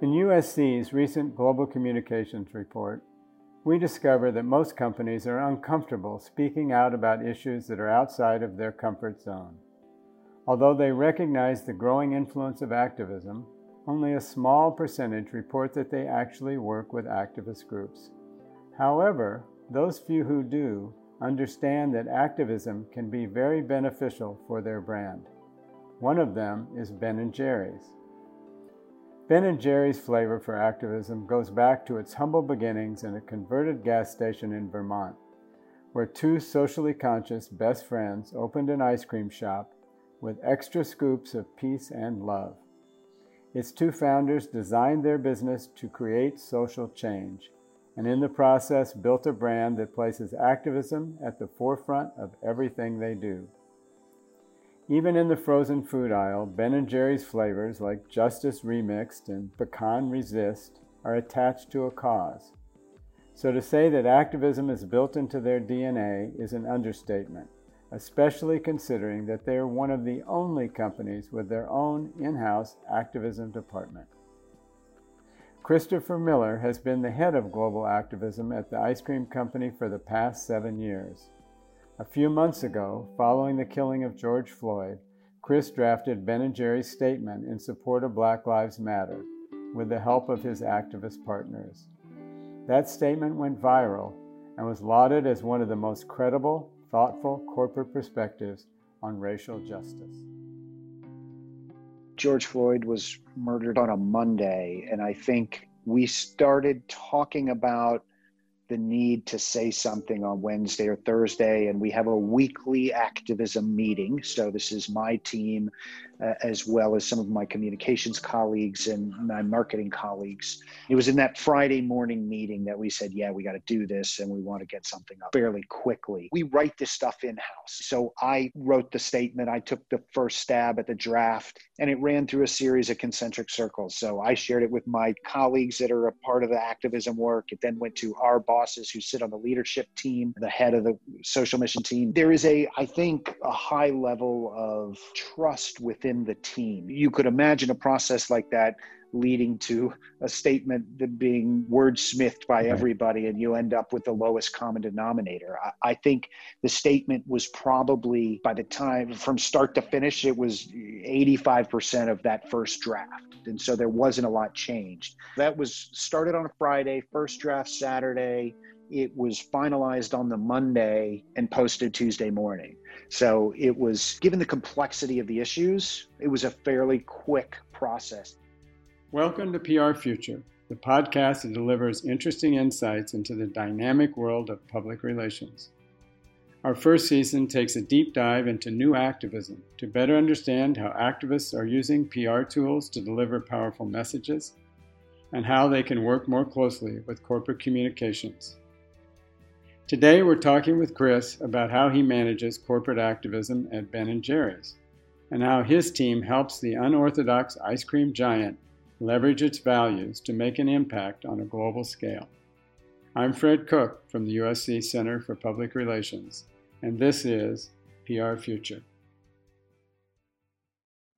In USC's recent Global Communications Report, we discover that most companies are uncomfortable speaking out about issues that are outside of their comfort zone. Although they recognize the growing influence of activism, only a small percentage report that they actually work with activist groups. However, those few who do understand that activism can be very beneficial for their brand. One of them is Ben & Jerry's. Ben & Jerry's flavor for activism goes back to its humble beginnings in a converted gas station in Vermont, where two socially conscious best friends opened an ice cream shop with extra scoops of peace and love. Its two founders designed their business to create social change, and in the process built a brand that places activism at the forefront of everything they do. Even in the frozen food aisle, Ben & Jerry's flavors like Justice Remixed and Pecan Resist are attached to a cause. So to say that activism is built into their DNA is an understatement, especially considering that they are one of the only companies with their own in-house activism department. Christopher Miller has been the head of global activism at the ice cream company for the past seven years. A few months ago, following the killing of George Floyd, Chris drafted Ben & Jerry's statement in support of Black Lives Matter with the help of his activist partners. That statement went viral and was lauded as one of the most credible, thoughtful corporate perspectives on racial justice. George Floyd was murdered on a Monday, and I think we started talking about the need to say something on Wednesday or Thursday, and we have a weekly activism meeting. So, this is my team, uh, as well as some of my communications colleagues and my marketing colleagues. It was in that Friday morning meeting that we said, Yeah, we got to do this, and we want to get something up fairly quickly. We write this stuff in house. So, I wrote the statement, I took the first stab at the draft, and it ran through a series of concentric circles. So, I shared it with my colleagues that are a part of the activism work. It then went to our boss bosses who sit on the leadership team, the head of the social mission team. There is a, I think, a high level of trust within the team. You could imagine a process like that leading to a statement that being wordsmithed by everybody and you end up with the lowest common denominator. I, I, think the statement was probably by the time from start to finish, it was 85% of that first draft. And so there wasn't a lot changed. That was started on a Friday, first draft Saturday. It was finalized on the Monday and posted Tuesday morning. So it was, given the complexity of the issues, it was a fairly quick process. Welcome to PR Future, the podcast that delivers interesting insights into the dynamic world of public relations. Our first season takes a deep dive into new activism to better understand how activists are using PR tools to deliver powerful messages and how they can work more closely with corporate communications. Today we're talking with Chris about how he manages corporate activism at Ben & Jerry's and how his team helps the unorthodox ice cream giant leverage its values to make an impact on a global scale. I'm Fred Cook from the USC Center for Public Relations, and this is PR Future.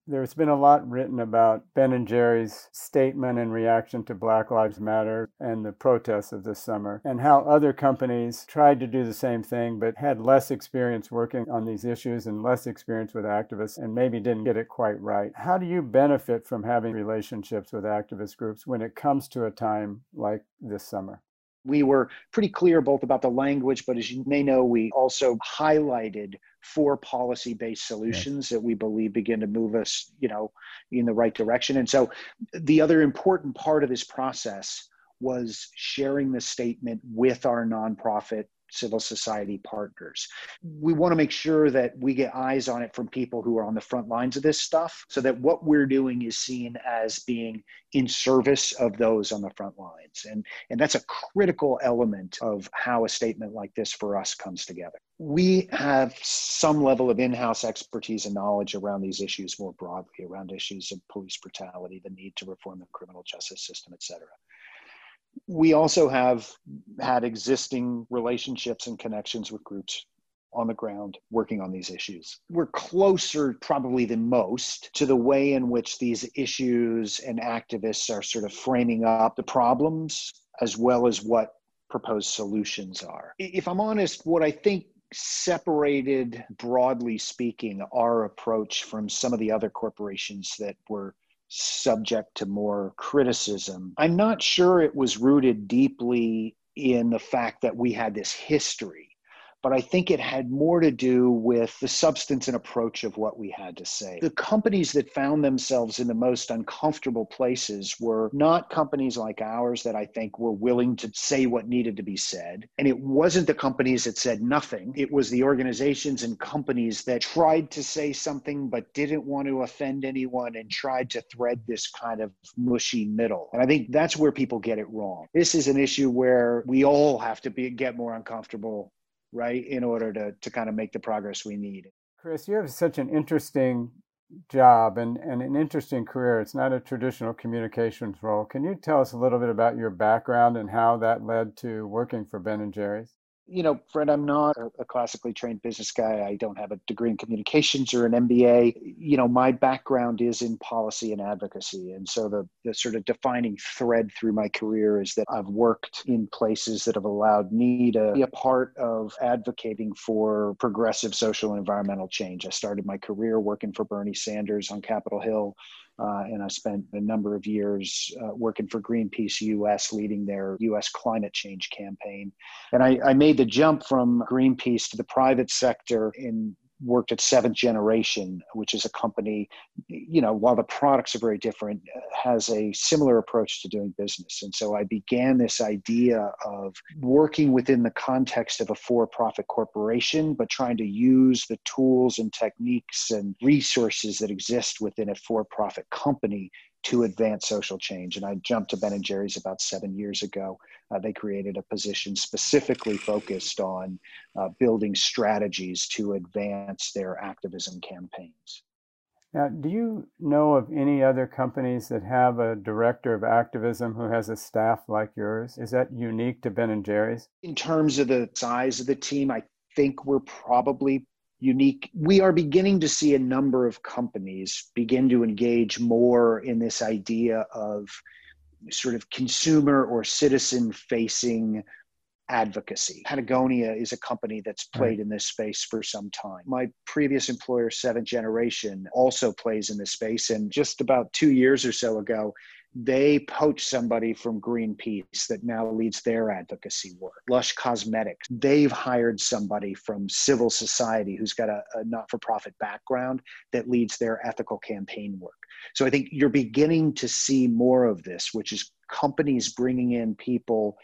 There's been a lot written about Ben and Jerry's statement in reaction to Black Lives Matter and the protests of this summer, and how other companies tried to do the same thing but had less experience working on these issues and less experience with activists and maybe didn't get it quite right. How do you benefit from having relationships with activist groups when it comes to a time like this summer? We were pretty clear both about the language, but as you may know, we also highlighted four policy-based solutions yes. that we believe begin to move us, you know, in the right direction. And so, the other important part of this process was sharing the statement with our nonprofit civil society partners. Mm-hmm. We want to make sure that we get eyes on it from people who are on the front lines of this stuff so that what we're doing is seen as being in service of those on the front lines. And, and that's a critical element of how a statement like this for us comes together. We have some level of in house expertise and knowledge around these issues more broadly, around issues of police brutality, the need to reform the criminal justice system, et cetera we also have had existing relationships and connections with groups on the ground working on these issues. We're closer, probably than most, to the way in which these issues and activists are sort of framing up the problems as well as what proposed solutions are. If I'm honest, what I think separated, broadly speaking, our approach from some of the other corporations that were subject to more criticism. I'm not sure it was rooted deeply in the fact that we had this history but I think it had more to do with the substance and approach of what we had to say. The companies that found themselves in the most uncomfortable places were not companies like ours that I think were willing to say what needed to be said. And it wasn't the companies that said nothing, it was the organizations and companies that tried to say something but didn't want to offend anyone and tried to thread this kind of mushy middle. And I think that's where people get it wrong. This is an issue where we all have to be, get more uncomfortable right, in order to, to kind of make the progress we need. Chris, you have such an interesting job and, and an interesting career. It's not a traditional communications role. Can you tell us a little bit about your background and how that led to working for Ben and Jerry's? You know, Fred, I'm not a classically trained business guy. I don't have a degree in communications or an MBA. You know, my background is in policy and advocacy. And so the, the sort of defining thread through my career is that I've worked in places that have allowed me to be a part of advocating for progressive social and environmental change. I started my career working for Bernie Sanders on Capitol Hill. Uh, and I spent a number of years uh, working for Greenpeace US, leading their US climate change campaign. And I, I made the jump from Greenpeace to the private sector in worked at Seventh Generation, which is a company, you know, while the products are very different, has a similar approach to doing business. And so I began this idea of working within the context of a for profit corporation, but trying to use the tools and techniques and resources that exist within a for profit company to advance social change. And I jumped to Ben and Jerry's about seven years ago. Uh, they created a position specifically focused on uh, building strategies to advance their activism campaigns. Now, do you know of any other companies that have a director of activism who has a staff like yours? Is that unique to Ben and Jerry's? In terms of the size of the team, I think we're probably unique. We are beginning to see a number of companies begin to engage more in this idea of sort of consumer or citizen facing advocacy. Patagonia is a company that's played right. in this space for some time. My previous employer, Seventh Generation, also plays in this space. And just about two years or so ago, they poach somebody from Greenpeace that now leads their advocacy work. Lush Cosmetics, they've hired somebody from civil society who's got a, a not for profit background that leads their ethical campaign work. So I think you're beginning to see more of this, which is companies bringing in people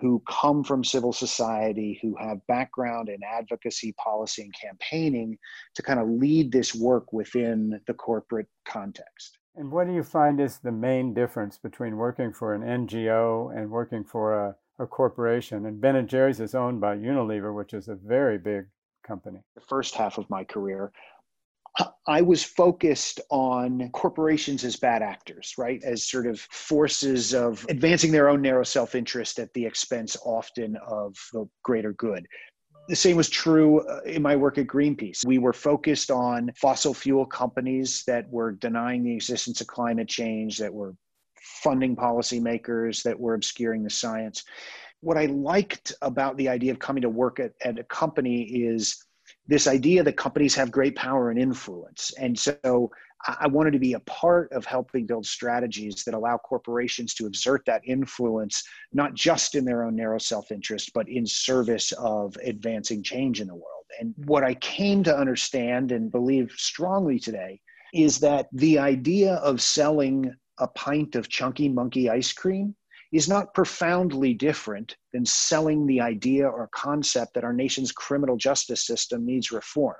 who come from civil society, who have background in advocacy, policy, and campaigning to kind of lead this work within the corporate context. And what do you find is the main difference between working for an NGO and working for a, a corporation? And Ben and Jerry's is owned by Unilever, which is a very big company. The first half of my career, I was focused on corporations as bad actors, right? As sort of forces of advancing their own narrow self interest at the expense often of the greater good. The same was true uh, in my work at Greenpeace. We were focused on fossil fuel companies that were denying the existence of climate change, that were funding policymakers, that were obscuring the science. What I liked about the idea of coming to work at, at a company is this idea that companies have great power and influence. And so I wanted to be a part of helping build strategies that allow corporations to exert that influence, not just in their own narrow self interest, but in service of advancing change in the world. And what I came to understand and believe strongly today is that the idea of selling a pint of chunky monkey ice cream is not profoundly different than selling the idea or concept that our nation's criminal justice system needs reform.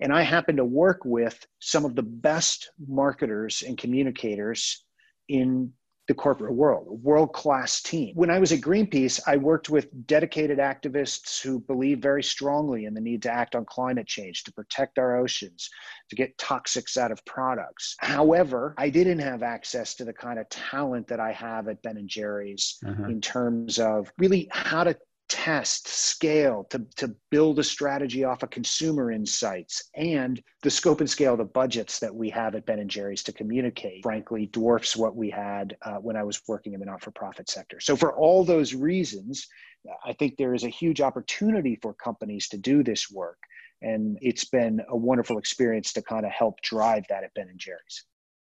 And I happen to work with some of the best marketers and communicators in the corporate world, a world class team. When I was at Greenpeace, I worked with dedicated activists who believe very strongly in the need to act on climate change, to protect our oceans, to get toxics out of products. However, I didn't have access to the kind of talent that I have at Ben and Jerry's uh-huh. in terms of really how to test, scale, to, to build a strategy off of consumer insights, and the scope and scale of the budgets that we have at Ben and Jerry's to communicate, frankly, dwarfs what we had uh, when I was working in the not-for-profit sector. So for all those reasons, I think there is a huge opportunity for companies to do this work. And it's been a wonderful experience to kind of help drive that at Ben and Jerry's.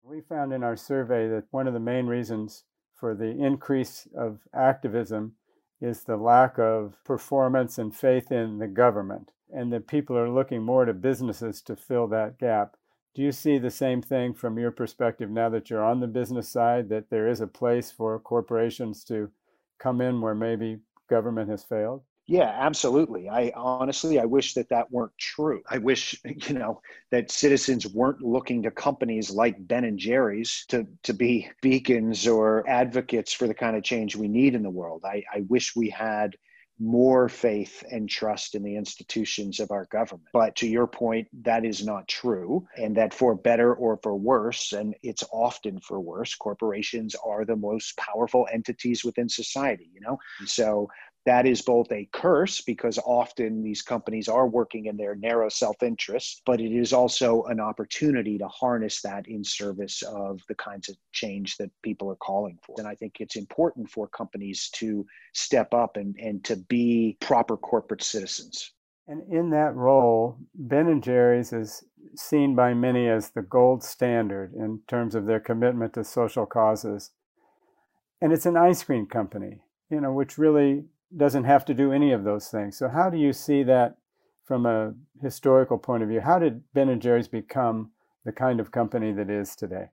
We found in our survey that one of the main reasons for the increase of activism is the lack of performance and faith in the government, and that people are looking more to businesses to fill that gap. Do you see the same thing from your perspective now that you're on the business side, that there is a place for corporations to come in where maybe government has failed? Yeah, absolutely. I honestly, I wish that that weren't true. I wish, you know, that citizens weren't looking to companies like Ben and Jerry's to, to be beacons or advocates for the kind of change we need in the world. I, I wish we had more faith and trust in the institutions of our government. But to your point, that is not true. And that for better or for worse, and it's often for worse, corporations are the most powerful entities within society, you know? So that is both a curse because often these companies are working in their narrow self interest, but it is also an opportunity to harness that in service of the kinds of change that people are calling for. And I think it's important for companies to step up and, and to be proper corporate citizens. And in that role, Ben and Jerry's is seen by many as the gold standard in terms of their commitment to social causes. And it's an ice cream company, you know, which really doesn't have to do any of those things. So, how do you see that from a historical point of view? How did Ben and Jerry's become the kind of company that is today?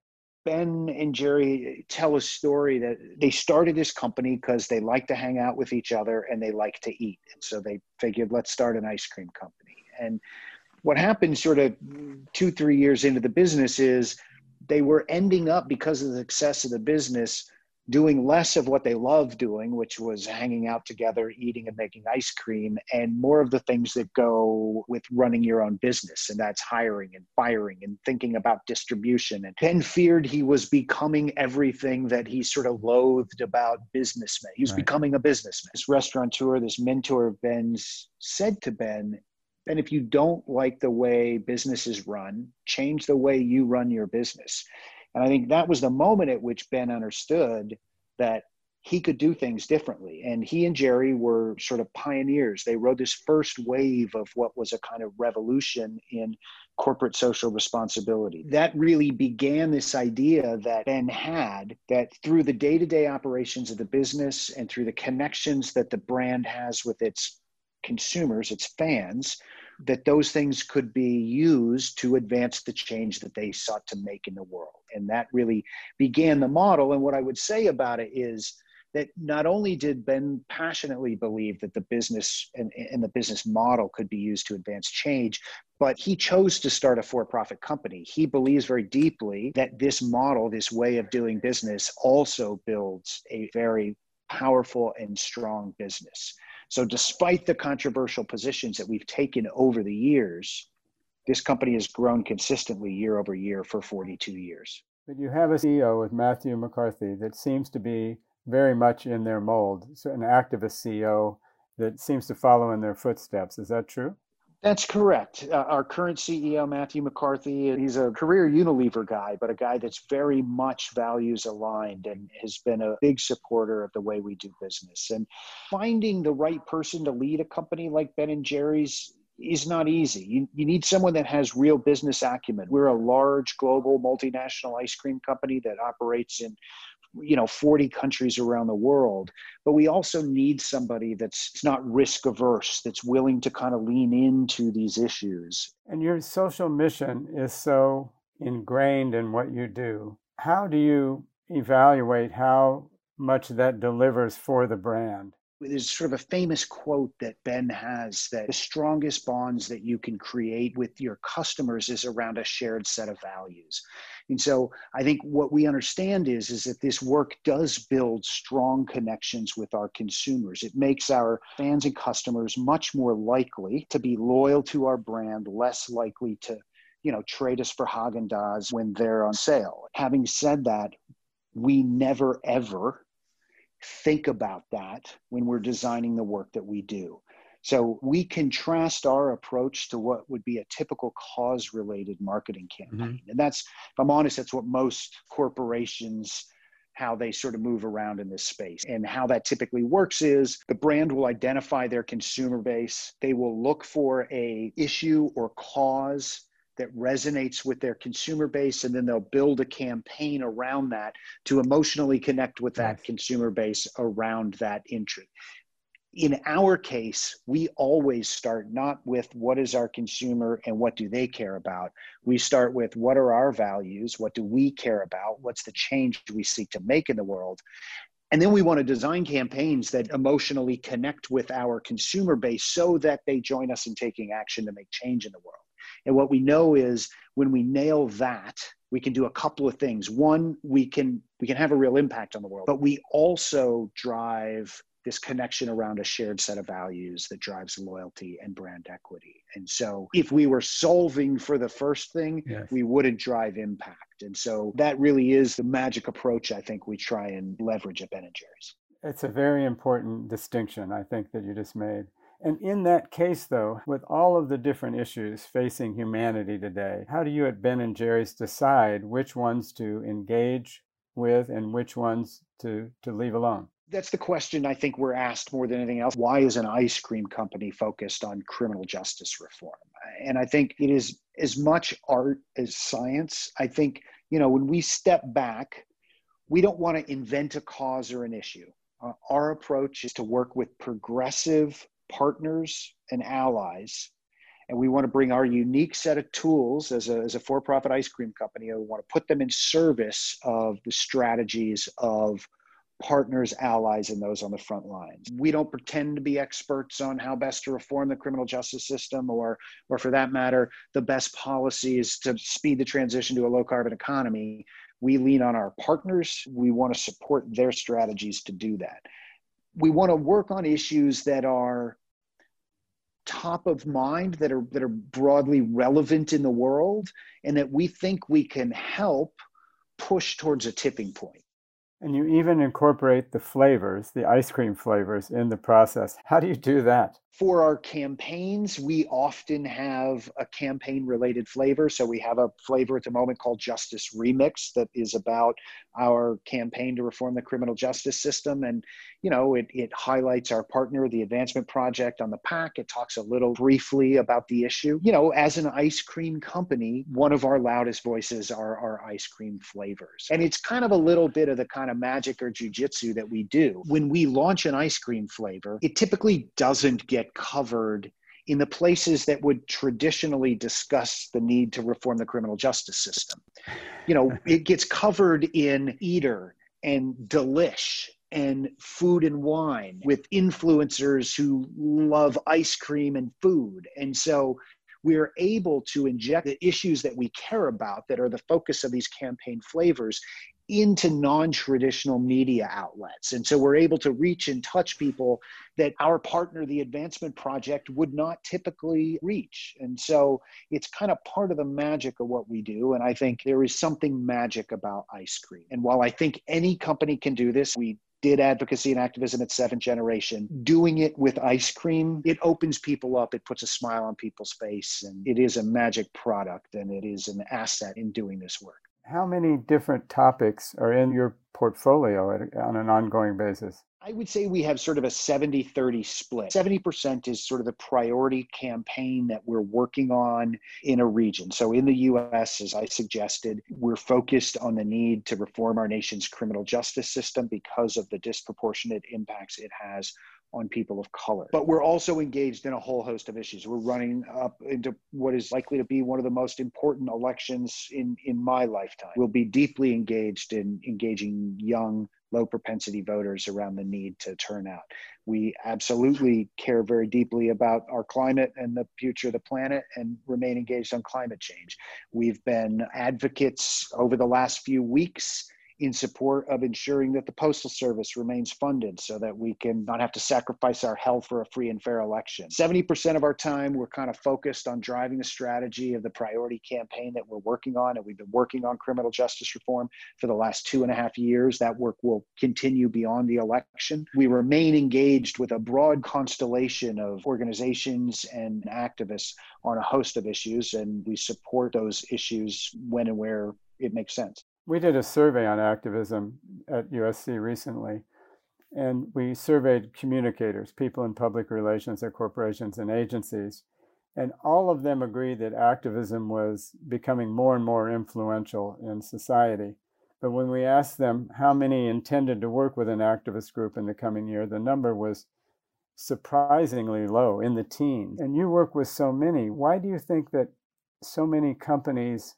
Ben and Jerry tell a story that they started this company because they like to hang out with each other and they like to eat. And so they figured, let's start an ice cream company. And what happened sort of two, three years into the business is they were ending up, because of the success of the business, doing less of what they love doing, which was hanging out together, eating and making ice cream, and more of the things that go with running your own business. And that's hiring and firing and thinking about distribution. And Ben feared he was becoming everything that he sort of loathed about businessmen. He was right. becoming a businessman. This restaurateur, this mentor of Ben's said to Ben, Ben, if you don't like the way business is run, change the way you run your business. And I think that was the moment at which Ben understood that he could do things differently. And he and Jerry were sort of pioneers. They rode this first wave of what was a kind of revolution in corporate social responsibility. That really began this idea that Ben had that through the day to day operations of the business and through the connections that the brand has with its consumers, its fans, that those things could be used to advance the change that they sought to make in the world. And that really began the model. And what I would say about it is that not only did Ben passionately believe that the business and, and the business model could be used to advance change, but he chose to start a for profit company. He believes very deeply that this model, this way of doing business, also builds a very powerful and strong business. So, despite the controversial positions that we've taken over the years, this company has grown consistently year over year for 42 years. But you have a CEO with Matthew McCarthy that seems to be very much in their mold, so an activist CEO that seems to follow in their footsteps. Is that true? That's correct. Uh, our current CEO, Matthew McCarthy, he's a career Unilever guy, but a guy that's very much values aligned and has been a big supporter of the way we do business. And finding the right person to lead a company like Ben and Jerry's is not easy. You, you need someone that has real business acumen. We're a large global multinational ice cream company that operates in you know 40 countries around the world but we also need somebody that's not risk averse that's willing to kind of lean into these issues. And your social mission is so ingrained in what you do. How do you evaluate how much that delivers for the brand there's sort of a famous quote that Ben has that the strongest bonds that you can create with your customers is around a shared set of values. And so I think what we understand is, is that this work does build strong connections with our consumers. It makes our fans and customers much more likely to be loyal to our brand, less likely to you know, trade us for Haagen-Dazs when they're on sale. Having said that, we never ever think about that when we're designing the work that we do. So we contrast our approach to what would be a typical cause related marketing campaign. Mm-hmm. And that's, if I'm honest, that's what most corporations how they sort of move around in this space. And how that typically works is the brand will identify their consumer base. They will look for a issue or cause that resonates with their consumer base and then they'll build a campaign around that to emotionally connect with that consumer base around that interest in our case, we always start not with what is our consumer and what do they care about. We start with what are our values? What do we care about? What's the change we seek to make in the world? And then we want to design campaigns that emotionally connect with our consumer base so that they join us in taking action to make change in the world. And what we know is when we nail that, we can do a couple of things. One, we can we can have a real impact on the world, but we also drive this connection around a shared set of values that drives loyalty and brand equity. And so, if we were solving for the first thing, yes. we wouldn't drive impact. And so, that really is the magic approach I think we try and leverage at Ben and Jerry's. It's a very important distinction, I think, that you just made. And in that case, though, with all of the different issues facing humanity today, how do you at Ben and Jerry's decide which ones to engage with and which ones to, to leave alone? that's the question I think we're asked more than anything else. Why is an ice cream company focused on criminal justice reform? And I think it is as much art as science. I think, you know, when we step back, we don't want to invent a cause or an issue. Uh, our approach is to work with progressive partners and allies. And we want to bring our unique set of tools as a, as a for profit ice cream company. And we want to put them in service of the strategies of partners, allies, and those on the front lines. We don't pretend to be experts on how best to reform the criminal justice system or, or for that matter, the best policies to speed the transition to a low carbon economy. We lean on our partners. We want to support their strategies to do that. We want to work on issues that are top of mind that are that are broadly relevant in the world and that we think we can help push towards a tipping point and you even incorporate the flavors, the ice cream flavors, in the process. How do you do that? For our campaigns, we often have a campaign related flavor. So we have a flavor at the moment called Justice Remix that is about our campaign to reform the criminal justice system. And, you know, it, it highlights our partner, the Advancement Project, on the pack. It talks a little briefly about the issue. You know, as an ice cream company, one of our loudest voices are our ice cream flavors. And it's kind of a little bit of the kind of magic or jujitsu that we do. When we launch an ice cream flavor, it typically doesn't get get covered in the places that would traditionally discuss the need to reform the criminal justice system. You know, it gets covered in Eater and Delish and food and wine with influencers who love ice cream and food. And so we're able to inject the issues that we care about that are the focus of these campaign flavors into non-traditional media outlets. And so we're able to reach and touch people that our partner the advancement project would not typically reach. And so it's kind of part of the magic of what we do. And i think there is something magic about ice cream. And while i think any company can do this we did advocacy and activism at seventh generation. Doing it with ice cream it opens people up. It puts a smile on people's face. And it is a magic product. And it is an asset in doing this work how many different topics are in your portfolio on an ongoing basis? I would say we have sort of a 70 30 split. 70% is sort of the priority campaign that we're working on in a region. So, in the US, as I suggested, we're focused on the need to reform our nation's criminal justice system because of the disproportionate impacts it has on people of color. But we're also engaged in a whole host of issues. We're running up into what is likely to be one of the most important elections in, in my lifetime. We'll be deeply engaged in engaging young, low propensity voters around the need to turn out. We absolutely care very deeply about our climate and the future of the planet and remain engaged on climate change. We've been advocates over the last few weeks in support of ensuring that the Postal Service remains funded so that we can not have to sacrifice our health for a free and fair election. 70% of our time, we're kind of focused on driving the strategy of the priority campaign that we're working on. And we've been working on criminal justice reform for the last two and a half years. That work will continue beyond the election. We remain engaged with a broad constellation of organizations and activists on a host of issues, and we support those issues when and where it makes sense. We did a survey on activism at USC recently, and we surveyed communicators, people in public relations at corporations and agencies, and all of them agreed that activism was becoming more and more influential in society. But when we asked them how many intended to work with an activist group in the coming year, the number was surprisingly low in the teens. And you work with so many. Why do you think that so many companies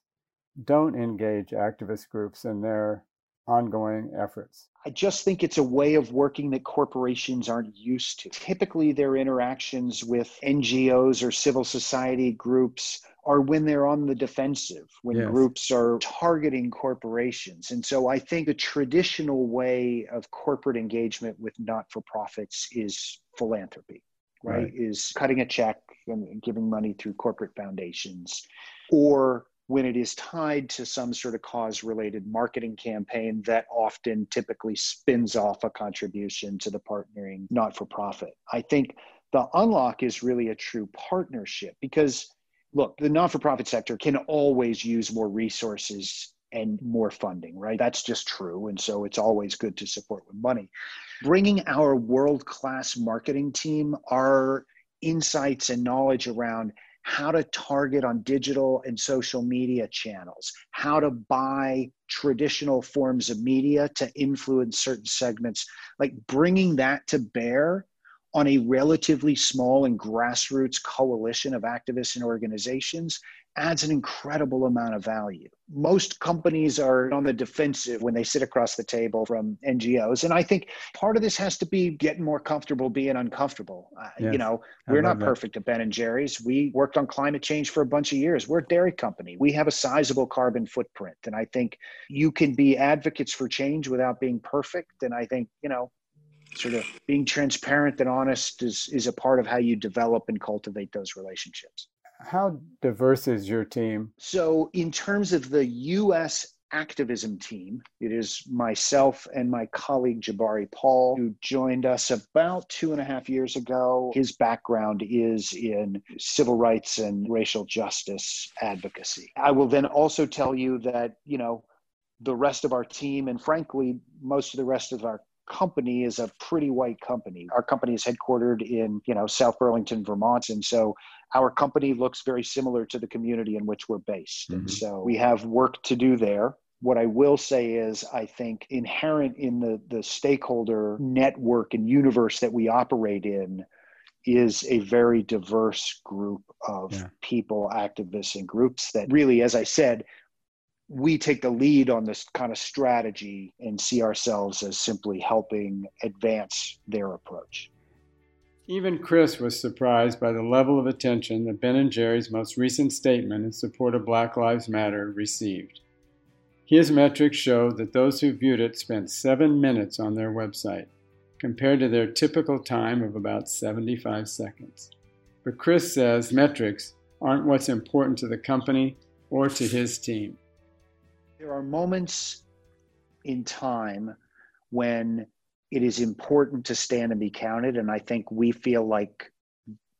don't engage activist groups in their ongoing efforts? I just think it's a way of working that corporations aren't used to. Typically, their interactions with NGOs or civil society groups are when they're on the defensive, when yes. groups are targeting corporations. And so I think the traditional way of corporate engagement with not for profits is philanthropy, right? right? Is cutting a check and giving money through corporate foundations or when it is tied to some sort of cause related marketing campaign that often typically spins off a contribution to the partnering not for profit. I think the unlock is really a true partnership because look, the non for profit sector can always use more resources and more funding, right? That's just true. And so it's always good to support with money. Bringing our world class marketing team, our insights and knowledge around how to target on digital and social media channels, how to buy traditional forms of media to influence certain segments, like bringing that to bear on a relatively small and grassroots coalition of activists and organizations adds an incredible amount of value. Most companies are on the defensive when they sit across the table from NGOs. And I think part of this has to be getting more comfortable being uncomfortable. Uh, yes, you know, we're not that. perfect at Ben and Jerry's. We worked on climate change for a bunch of years. We're a dairy company. We have a sizable carbon footprint. And I think you can be advocates for change without being perfect. And I think, you know, sort of being transparent and honest is, is a part of how you develop and cultivate those relationships. How diverse is your team? So, in terms of the US activism team, it is myself and my colleague Jabari Paul, who joined us about two and a half years ago. His background is in civil rights and racial justice advocacy. I will then also tell you that, you know, the rest of our team, and frankly, most of the rest of our company is a pretty white company. Our company is headquartered in, you know, South Burlington, Vermont. And so our company looks very similar to the community in which we're based. Mm-hmm. And so we have work to do there. What I will say is, I think inherent in the, the stakeholder network and universe that we operate in is a very diverse group of yeah. people, activists, and groups that really, as I said, we take the lead on this kind of strategy and see ourselves as simply helping advance their approach. Even Chris was surprised by the level of attention that Ben and Jerry's most recent statement in support of Black Lives Matter received. His metrics show that those who viewed it spent seven minutes on their website, compared to their typical time of about 75 seconds. But Chris says metrics aren't what's important to the company or to his team. There are moments in time when it is important to stand and be counted. And I think we feel like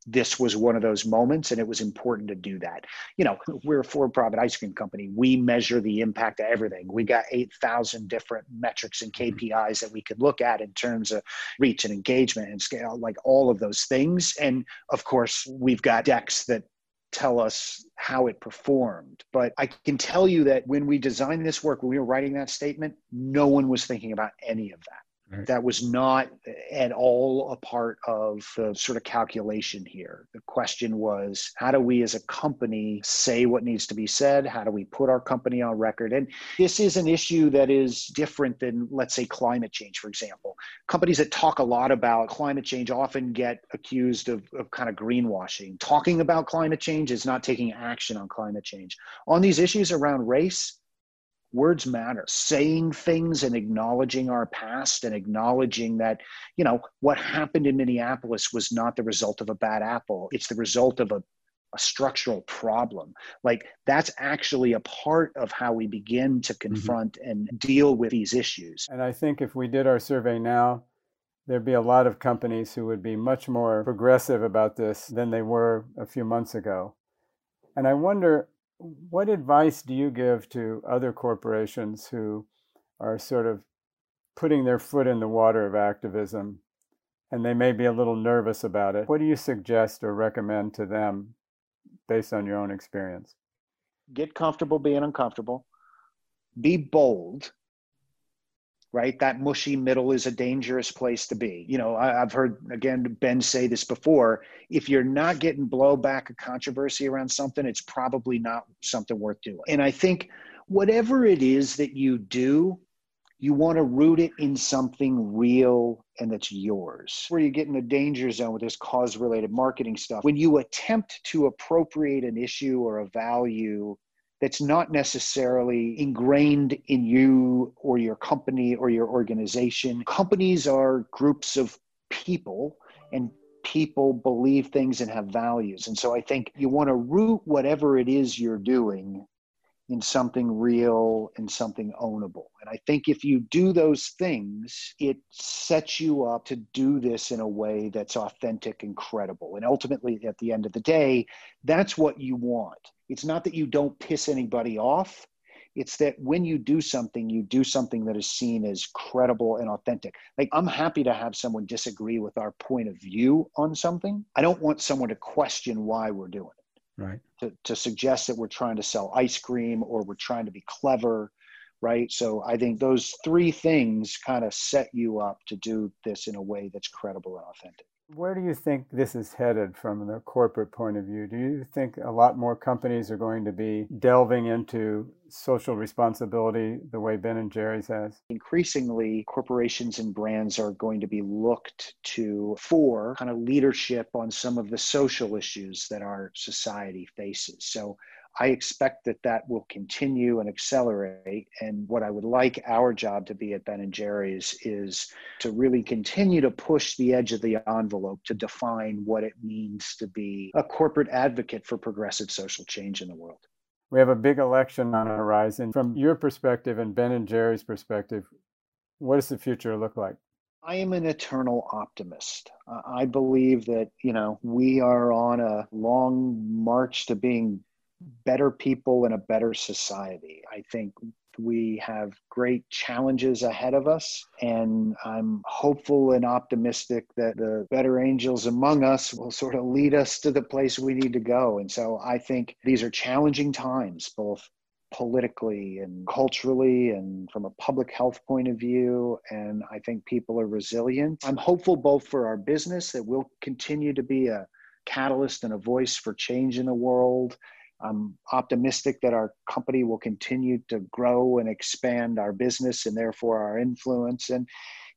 this was one of those moments and it was important to do that. You know, we're a for profit ice cream company. We measure the impact of everything. We got 8,000 different metrics and mm-hmm. KPIs that we could look at in terms of reach and engagement and scale, like all of those things. And of course, we've got decks that tell us how it performed. But I can tell you that when we designed this work, when we were writing that statement, no one was thinking about any of that. Right. That was not at all a part of the sort of calculation here. The question was how do we as a company say what needs to be said? How do we put our company on record? And this is an issue that is different than, let's say, climate change, for example. Companies that talk a lot about climate change often get accused of, of kind of greenwashing. Talking about climate change is not taking action on climate change. On these issues around race, words matter saying things and acknowledging our past and acknowledging that you know what happened in minneapolis was not the result of a bad apple it's the result of a, a structural problem like that's actually a part of how we begin to mm-hmm. confront mm-hmm. and deal with these issues and i think if we did our survey now there'd be a lot of companies who would be much more progressive about this than they were a few months ago and i wonder what advice do you give to other corporations who are sort of putting their foot in the water of activism and they may be a little nervous about it? What do you suggest or recommend to them based on your own experience? Get comfortable being uncomfortable. Be bold right? That mushy middle is a dangerous place to be. You know, I, have heard again Ben say this before. If you're not getting blowback or controversy around something, it's probably not something worth doing. And I think whatever it is that you do, you want to root it in something real and that's yours. Where you get in the danger zone with this cause related marketing stuff. When you attempt to appropriate an issue or a value that's not necessarily ingrained in you or your company or your organization. Companies are groups of people, and people believe things and have values. And so I think you want to root whatever it is you're doing in something real and something ownable. And I think if you do those things, it sets you up to do this in a way that's authentic and credible. And ultimately, at the end of the day, that's what you want. It's not that you don't piss anybody off. It's that when you do something, you do something that is seen as credible and authentic. Like, I'm happy to have someone disagree with our point of view on something. I don't want someone to question why we're doing it. Right. To, to suggest that we're trying to sell ice cream or we're trying to be clever. Right. So I think those three things kind of set you up to do this in a way that's credible and authentic. Where do you think this is headed from the corporate point of view? Do you think a lot more companies are going to be delving into social responsibility the way Ben and Jerry's has? Increasingly, corporations and brands are going to be looked to for kind of leadership on some of the social issues that our society faces. So I expect that that will continue and accelerate. And what I would like our job to be at Ben and Jerry's is to really continue to push the edge of the envelope to define what it means to be a corporate advocate for progressive social change in the world. We have a big election on the horizon. From your perspective and Ben and Jerry's perspective, what does the future look like? I am an eternal optimist. I believe that, you know, we are on a long march to being better people and a better society. I think we have great challenges ahead of us, and I'm hopeful and optimistic that the better angels among us will sort of lead us to the place we need to go. And so I think these are challenging times, both politically and culturally and from a public health point of view. And I think people are resilient. I'm hopeful both for our business that we'll continue to be a catalyst and a voice for change in the world I'm optimistic that our company will continue to grow and expand our business and therefore our influence. And,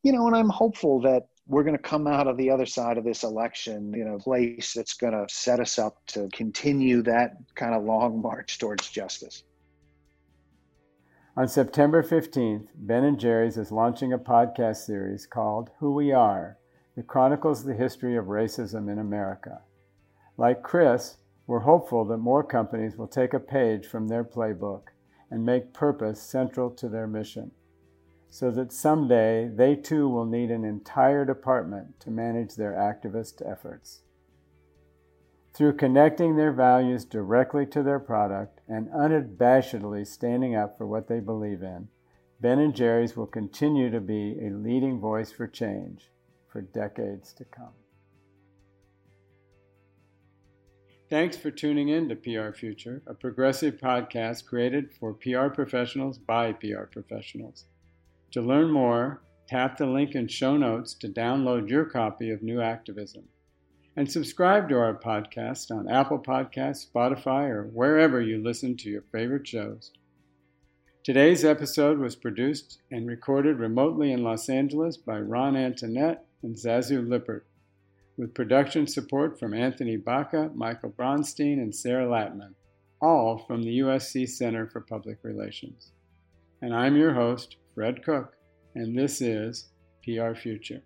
you know, and I'm hopeful that we're going to come out of the other side of this election in a place that's going to set us up to continue that kind of long march towards justice. On September 15th, Ben and Jerry's is launching a podcast series called Who We Are that chronicles the history of racism in America. Like Chris, we're hopeful that more companies will take a page from their playbook and make purpose central to their mission, so that someday they too will need an entire department to manage their activist efforts. Through connecting their values directly to their product and unabashedly standing up for what they believe in, Ben & Jerry's will continue to be a leading voice for change for decades to come. Thanks for tuning in to PR Future, a progressive podcast created for PR professionals by PR professionals. To learn more, tap the link in show notes to download your copy of New Activism. And subscribe to our podcast on Apple Podcasts, Spotify, or wherever you listen to your favorite shows. Today's episode was produced and recorded remotely in Los Angeles by Ron Antoinette and Zazu Lippert with production support from Anthony Baca, Michael Bronstein, and Sarah Latman, all from the USC Center for Public Relations. And I'm your host, Fred Cook, and this is PR Future.